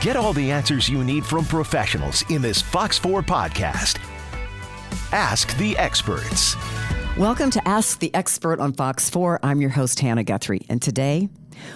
Get all the answers you need from professionals in this Fox 4 podcast. Ask the experts. Welcome to Ask the Expert on Fox 4. I'm your host, Hannah Guthrie, and today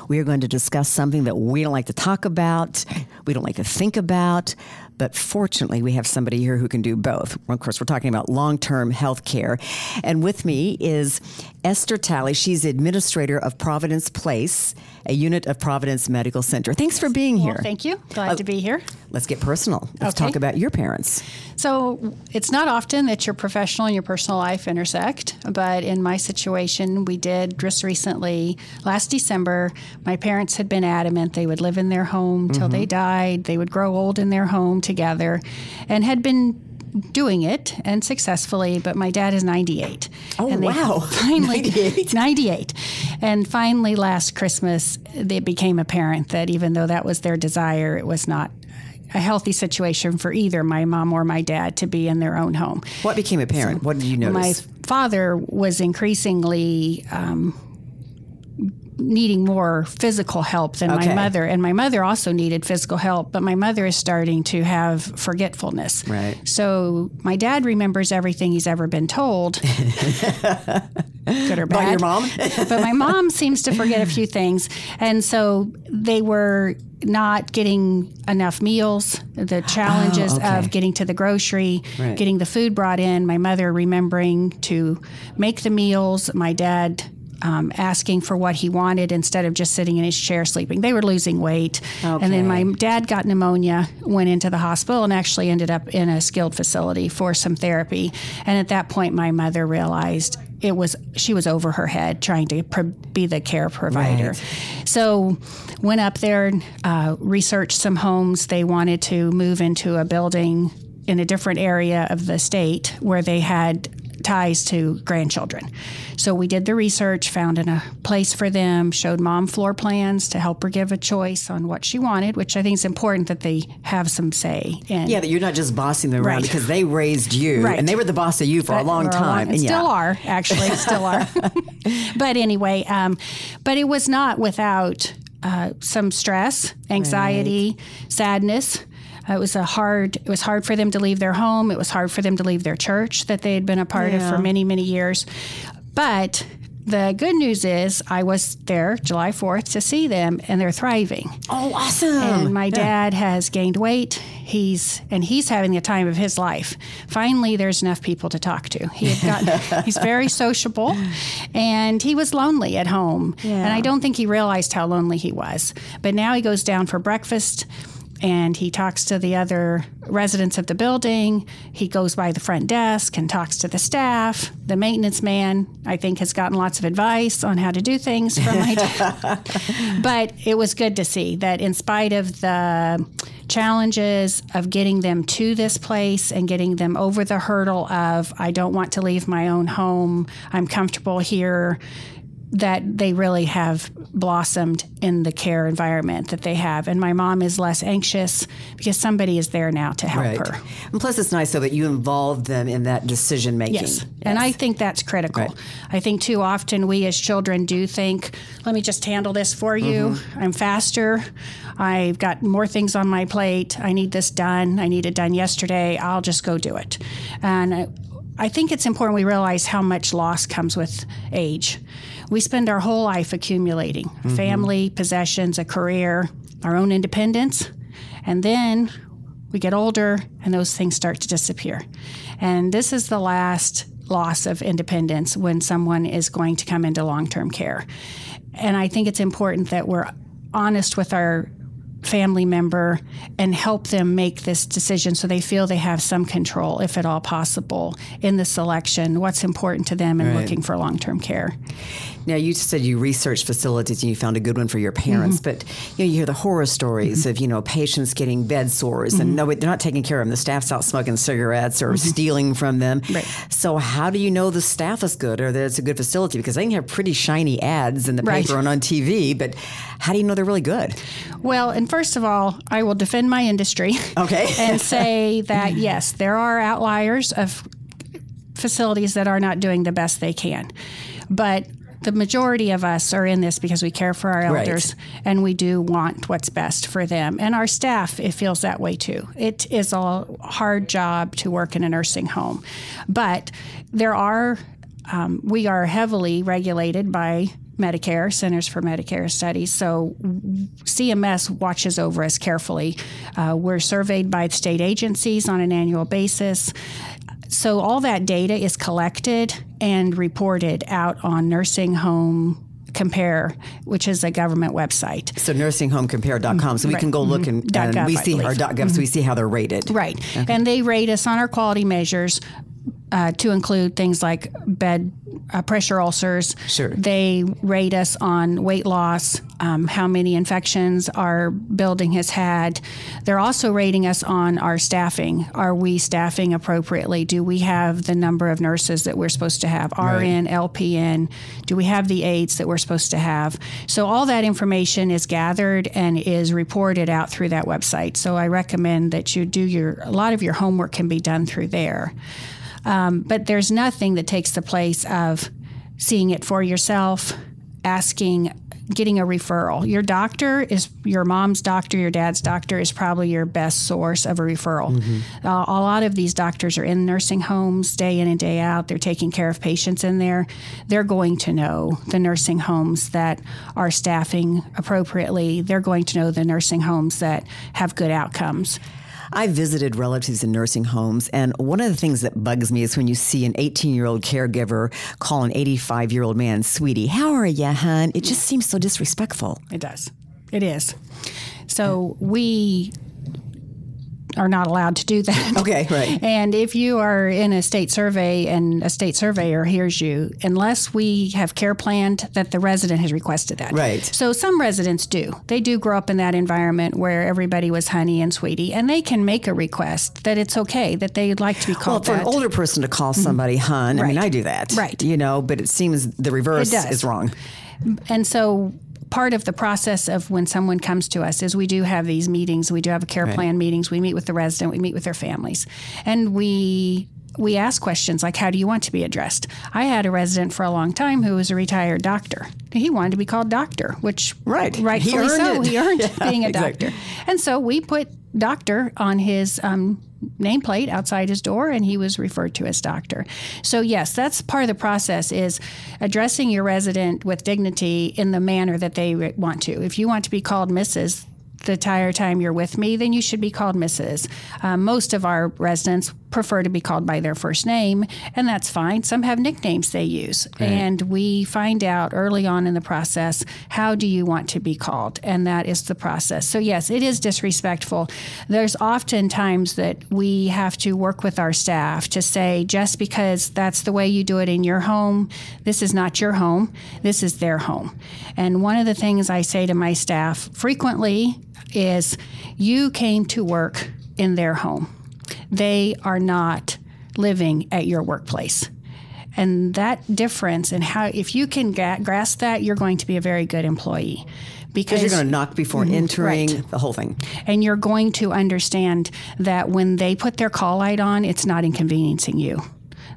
we are going to discuss something that we don't like to talk about, we don't like to think about, but fortunately, we have somebody here who can do both. Of course, we're talking about long term health care. And with me is Esther Talley. She's administrator of Providence Place, a unit of Providence Medical Center. Thanks for being Well, here. thank you. Glad uh, to be here. Let's get personal. Let's Okay. talk about your parents. So, it's not often that your professional and your personal life intersect, but in my situation, we did just recently. Last December, my parents had been adamant they would live in their home till they mm-hmm. died. They would grow old in their home together and had been doing it and successfully, but my dad is 98. Oh, and they wow. Finally, 98. 98. And finally, last Christmas, it became apparent that even though that was their desire, it was not a healthy situation for either my mom or my dad to be in their own home. What became apparent? what did you notice? My father was increasingly um, needing more physical help than Okay. my mother, and my mother also needed physical help. But my mother is starting to have forgetfulness. Right. So my dad remembers everything he's ever been told, good or bad. By your mom? but my mom seems to forget a few things, and so they were not getting enough meals. The oh, challenges Oh, okay. of getting to the grocery, Right. getting the food brought in. My mother remembering to make the meals. My dad. Um, asking for what he wanted instead of just sitting in his chair sleeping. They were losing weight. And then my dad got pneumonia, went into the hospital, and actually ended up in a skilled facility for some therapy. And at that point, my mother realized it was she was over her head trying to pro- be the care provider. So went up there, uh, researched some homes. They wanted to move into a building in a different area of the state where they had ties to grandchildren. So we did the research, found in a place for them, showed mom floor plans to help her give a choice on what she wanted, which I think is important that they have some say. Yeah, that you're not just bossing them around because they raised you Right. and they were the boss of you for a long time. and yeah. still are, actually, still are. but anyway, um, but it was not without uh, some stress, anxiety, sadness. Uh, It was a hard. It was hard for them to leave their home. It was hard for them to leave their church that they had been a part of for many, many years. But the good news is, I was there July Fourth to see them, and they're thriving. Oh, awesome. And my dad has gained weight. He's and he's having the time of his life. Finally, there's enough people to talk to. He had gotten, he's very sociable, and he was lonely at home. And I don't think he realized how lonely he was. But now he goes down for breakfast. And he talks to the other residents of the building. He goes by the front desk and talks to the staff. The maintenance man, I think, has gotten lots of advice on how to do things from my dad but it was good to see that in spite of the challenges of getting them to this place and getting them over the hurdle of I don't want to leave my own home, I'm comfortable here, that they really have blossomed in the care environment that they have. And my mom is less anxious because somebody is there now to help Right. her. And plus, it's nice though that you involve them in that decision making. Yes. And I think that's critical. Right. I think too often we as children do think, let me just handle this for you. Mm-hmm. I'm faster. I've got more things on my plate. I need this done. I need it done yesterday. I'll just go do it. And I, think it's important we realize how much loss comes with age. We spend our whole life accumulating Mm-hmm. family, possessions, a career, our own independence. And then we get older and those things start to disappear. And this is the last loss of independence when someone is going to come into long term care. And I think it's important that we're honest with our family member and help them make this decision so they feel they have some control, if at all possible, in the selection, what's important to them, and Right. looking for long term care. Now you said you researched facilities and you found a good one for your parents, Mm-hmm. but you know you hear the horror stories of you know patients getting bed sores Mm-hmm. and no, they're not taking care of them. The staff's out smoking cigarettes or stealing from them. Right. So how do you know the staff is good or that it's a good facility? Because they can have pretty shiny ads in the Right. paper and on TV, but how do you know they're really good? Well, and first of all, I will defend my industry. Okay. and say that yes, there are outliers of facilities that are not doing the best they can. But the majority of us are in this because we care for our Right. elders and we do want what's best for them. And our staff, it feels that way too. It is a hard job to work in a nursing home. But there are, um, we are heavily regulated by Medicare, Centers for Medicare Studies. So CMS watches over us carefully. Uh, we're surveyed by state agencies on an annual basis. So all that data is collected and reported out on Nursing Home Compare, which is a government website. So nursinghomecompare.com. So we can go look and, Dot and gov, we see our. .gov. So we see how they're rated. Right. And they rate us on our quality measures uh, to include things like bed uh, pressure ulcers. Sure. They rate us on weight loss, um, how many infections our building has had. They're also rating us on our staffing. Are we staffing appropriately? Do we have the number of nurses that we're supposed to have? RN, LPN? Do we have the aides that we're supposed to have? So all that information is gathered and is reported out through that website. So I recommend that you do your a lot of your homework can be done through there. Um, but there's nothing that takes the place of seeing it for yourself, asking, getting a referral. Your doctor is your mom's doctor, your dad's doctor is probably your best source of a referral. Uh, a lot of these doctors are in nursing homes day in and day out. They're taking care of patients in there. They're going to know the nursing homes that are staffing appropriately. They're going to know the nursing homes that have good outcomes. I visited relatives in nursing homes, and one of the things that bugs me is when you see an 18 year old caregiver call an 85 year old man, sweetie, how are you, hun? It just seems so disrespectful. It does. It is. So we are not allowed to do that. Okay, right. And if you are in a state survey and a state surveyor hears you, unless we have care planned that the resident has requested that. Right. So some residents do. They do grow up in that environment where everybody was honey and sweetie, and they can make a request that it's okay that they'd like to be called. Well, for that. an older person to call mm-hmm. somebody hun, I mean, I do that. Right. You know, but it seems the reverse is wrong. And so part of the process of when someone comes to us is we do have these meetings. We do have a care plan meetings. We meet with the resident. We meet with their families, and we we ask questions like, "How do you want to be addressed?" I had a resident for a long time who was a retired doctor. He wanted to be called doctor, which Right. He rightfully earned so. it. He earned Yeah, being a exactly. doctor, and so we put doctor on his um, nameplate outside his door and he was referred to as doctor so yes that's part of the process is addressing your resident with dignity in the manner that they want to if you want to be called mrs the entire time you're with me, then you should be called Mrs. Um, most of our residents prefer to be called by their first name, and that's fine. Some have nicknames they use, and we find out early on in the process how do you want to be called, and that is the process. So yes, it is disrespectful. There's often times that we have to work with our staff to say just because that's the way you do it in your home, this is not your home. This is their home. And one of the things I say to my staff frequently is you came to work in their home. They are not living at your workplace. And that difference and how, if you can grasp that, you're going to be a very good employee. Because Because you're going to knock before mm-hmm. entering right. the whole thing. and you're going to understand that when they put their call light on, it's not inconveniencing you.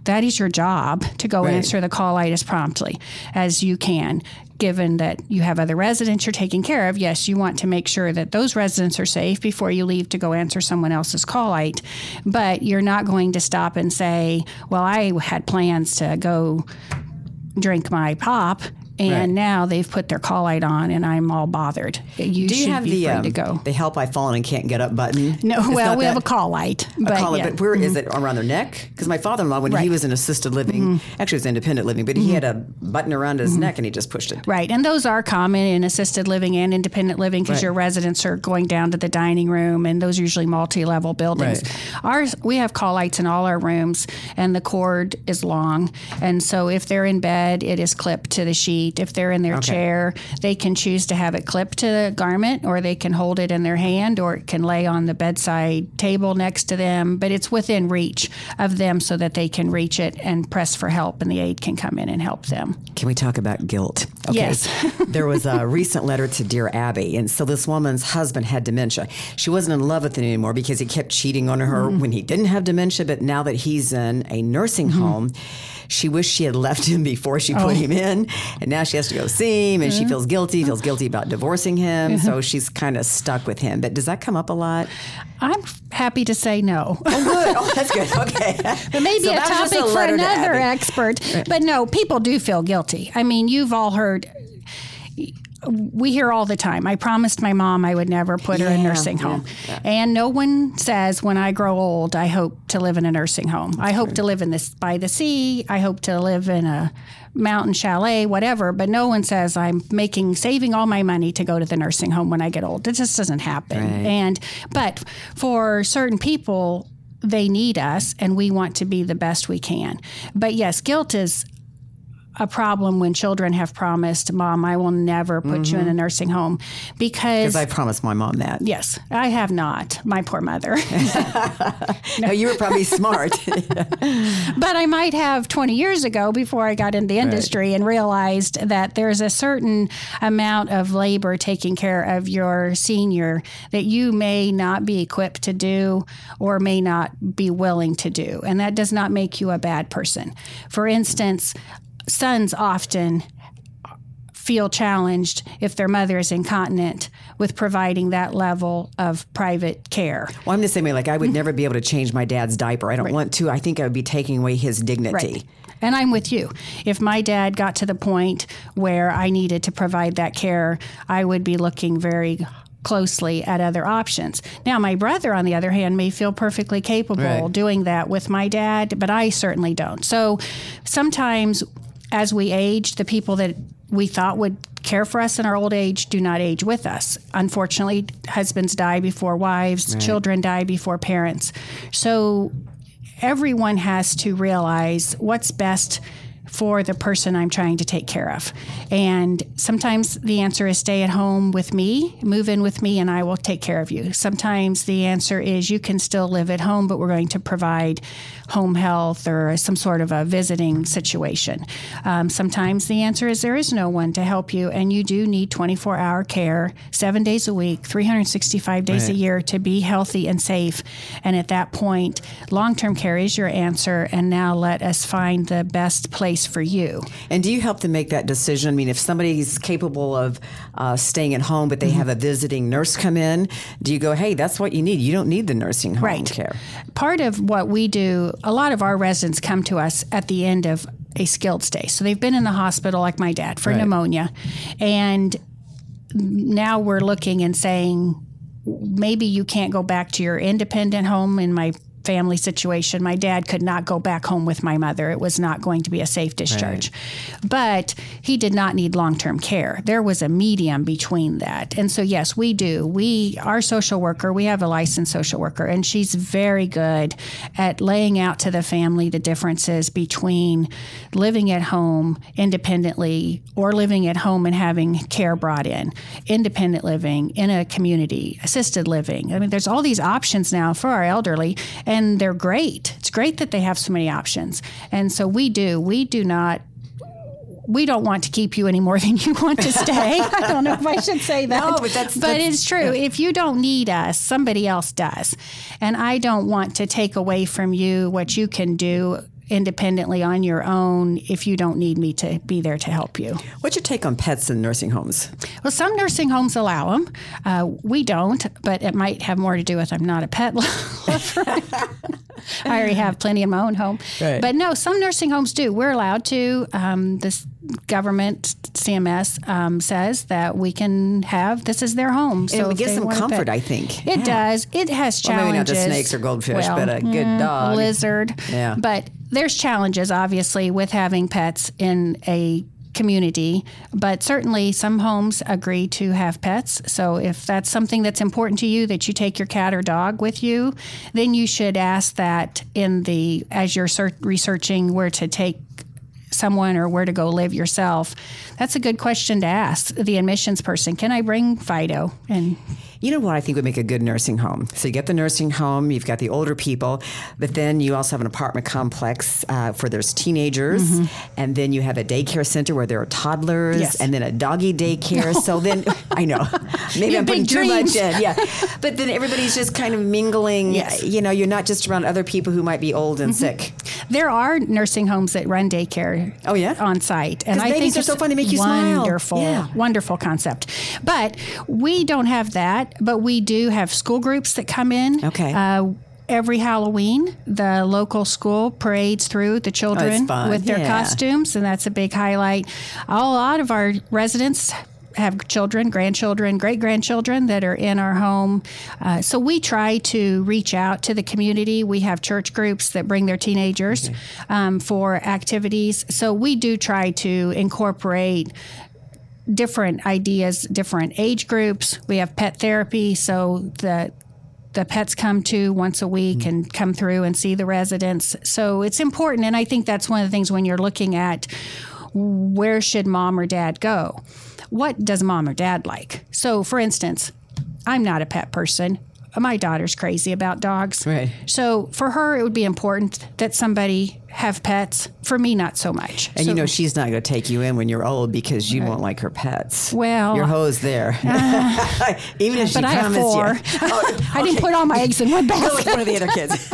That is your job to go Right. answer the call light as promptly as you can. Given that you have other residents you're taking care of, yes, you want to make sure that those residents are safe before you leave to go answer someone else's call light. But you're not going to stop and say, Well, I had plans to go drink my pop and Right. now they've put their call light on, and I'm all bothered. You Do you have the um, to go. the help I've fallen and can't get up button? No, It's well, we have a call light, a but, call it, yeah. but where is it around their neck? Because my father-in-law, when he Right. Mm-hmm. was in assisted living, actually it was independent living, but he had a button around his neck and he just pushed it. Right, and those are common in assisted living and independent living because Right. your residents are going down to the dining room, and those are usually multi-level buildings. Ours, we have call lights in all our rooms, and the cord is long, and so if they're in bed, it is clipped to the sheet. If they're in their Okay. chair, they can choose to have it clipped to the garment, or they can hold it in their hand, or it can lay on the bedside table next to them. But it's within reach of them, so that they can reach it and press for help, and the aide can come in and help them. Can we talk about guilt? Yes. there was a recent letter to Dear Abby, and so this woman's husband had dementia. She wasn't in love with him anymore because he kept cheating on her Mm-hmm. when he didn't have dementia, but now that he's in a nursing home, she wished she had left him before she Oh. put him in, and now she has to go see him, and she uh-huh. feels guilty, feels guilty about divorcing him, so uh-huh. she's kind of stuck with him. But does that come up a lot? I'm happy to say no. Oh, good. Oh, that's good. Okay. But maybe So a that was just topic a for to another Abby. expert. But no, people do feel guilty. I mean, you've all heard. We hear all the time. I promised my mom I would never put her in a Yeah, nursing yeah, home. And no one says when I grow old, I hope to live in a nursing home. I hope to live in this by the sea. I hope to live in a mountain chalet, whatever. But no one says I'm making saving all my money to go to the nursing home when I get old. It just doesn't happen. And but for certain people, they need us and we want to be the best we can. But yes, guilt is a problem when children have promised, Mom, I will never put you in a mm-hmm. nursing home because. I promised my mom that. Yes, I have not. My poor mother. No, you were probably smart. but I might have 20 years ago before I got in the industry and realized that there's a certain amount of labor taking care of your senior that you may not be equipped to do or may not be willing to do. And that does not make you a bad person. For instance, sons often feel challenged if their mother is incontinent with providing that level of private care. Well, I'm the same way. Like, I would never be able to change my dad's diaper. I don't want to. I think I would be taking away his dignity. Right. And I'm with you. If my dad got to the point where I needed to provide that care, I would be looking very closely at other options. Now, my brother, on the other hand, may feel perfectly capable Right. doing that with my dad, but I certainly don't. So sometimes as we age, the people that we thought would care for us in our old age do not age with us. Unfortunately, husbands die before wives, children die before parents. So everyone has to realize what's best for the person I'm trying to take care of. And sometimes the answer is stay at home with me, move in with me, and I will take care of you. Sometimes the answer is you can still live at home, but we're going to provide home health or some sort of a visiting situation. Um, sometimes the answer is there is no one to help you, and you do need 24 hour care, seven days a week, 365 days a year to be healthy and safe. And at that point, long term care is your answer. And now let us find the best place for you. And do you help them make that decision? I mean, if somebody's capable of uh, staying at home, but they Mm-hmm. have a visiting nurse come in, do you go, hey, that's what you need? You don't need the nursing home Right. care. Part of what we do, a lot of our residents come to us at the end of a skilled stay. So they've been in the hospital, like my dad, for Right. pneumonia. And now we're looking and saying, maybe you can't go back to your independent home in my family situation. My dad could not go back home with my mother. It was not going to be a safe discharge. But he did not need long-term care. There was a medium between that. And so yes, we do. We our social worker, we have a licensed social worker and she's very good at laying out to the family the differences between living at home independently or living at home and having care brought in. Independent living in a community, assisted living. I mean there's all these options now for our elderly and they're great. It's great that they have so many options. And so we do. We do not we don't want to keep you any more than you want to stay. I don't know if I should say that. No, but that's- but that's- it's true. If you don't need us, somebody else does. And I don't want to take away from you what you can do independently on your own if you don't need me to be there to help you. What's your take on pets in nursing homes? Well, some nursing homes allow them. Uh, we don't, but it might have more to do with I'm not a pet lover. I already have plenty in my own home. Right. But no, some nursing homes do. We're allowed to. Um, this, government CMS um, says that we can have this is their home. So it gives them comfort, I think. It Yeah. does. It has Well, maybe not challenges. the snakes or goldfish, Well, but a good mm, dog. lizard. Yeah. But there's challenges, obviously, with having pets in a community, but certainly some homes agree to have pets. So if that's something that's important to you that you take your cat or dog with you, then you should ask that in the as you're researching where to take someone or where to go live yourself. That's a good question to ask the admissions person. Can I bring Fido? And You know what I think would make a good nursing home? So you get the nursing home, you've got the older people, but then you also have an apartment complex uh, for there's teenagers, and then you have a daycare center where there are toddlers, Yes. and then a doggy daycare. So then I know maybe I'm putting big too much in, yeah. But then everybody's just kind of mingling. Yes. You know, you're not just around other people who might be old and sick. There are nursing homes that run daycare. Oh, yeah? on site, and I think it's so fun, to make you smile. wonderful, Yeah. wonderful concept. But we don't have that. But we do have school groups that come in. Okay. Uh, Every Halloween, the local school parades through the children fun, with their yeah. costumes, and that's a big highlight. A lot of our residents have children, grandchildren, great grandchildren that are in our home. Uh, so we try to reach out to the community. We have church groups that bring their teenagers um, for activities. So we do try to incorporate different ideas, different age groups. We have pet therapy, so the the pets come to once a week mm. and come through and see the residents. So it's important, and I think that's one of the things when you're looking at where should mom or dad go. What does mom or dad like? So, for instance, I'm not a pet person. My daughter's crazy about dogs. Right. So, for her, it would be important that somebody have pets. For me, not so much. And So- you know she's not going to take you in when you're old because you won't like her pets. Well- your hose there. Even if she but I have four. you. Oh, I didn't put all my eggs in one basket. one of the other kids.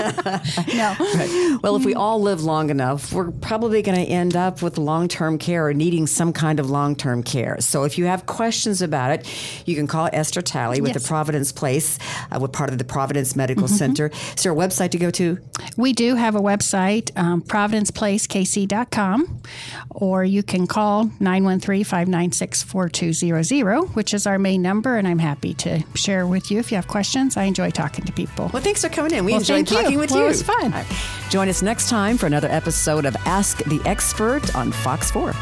no. Well, if we all live long enough, we're probably going to end up with long term care or needing some kind of long term care. So if you have questions about it, you can call Esther Tally with Yes. the Providence Place. Uh, we're part of the Providence Medical Center. Is there a website to go to? We do have a website, um, providenceplacekc.com, or you can call 913 596 4200, which is our main number, and I'm happy to share with you if you have questions. I enjoy talking to people. Well, thanks for coming in. We Well, enjoyed thank you. talking with Well, you. it was fun. Right. Join us next time for another episode of Ask the Expert on Fox 4.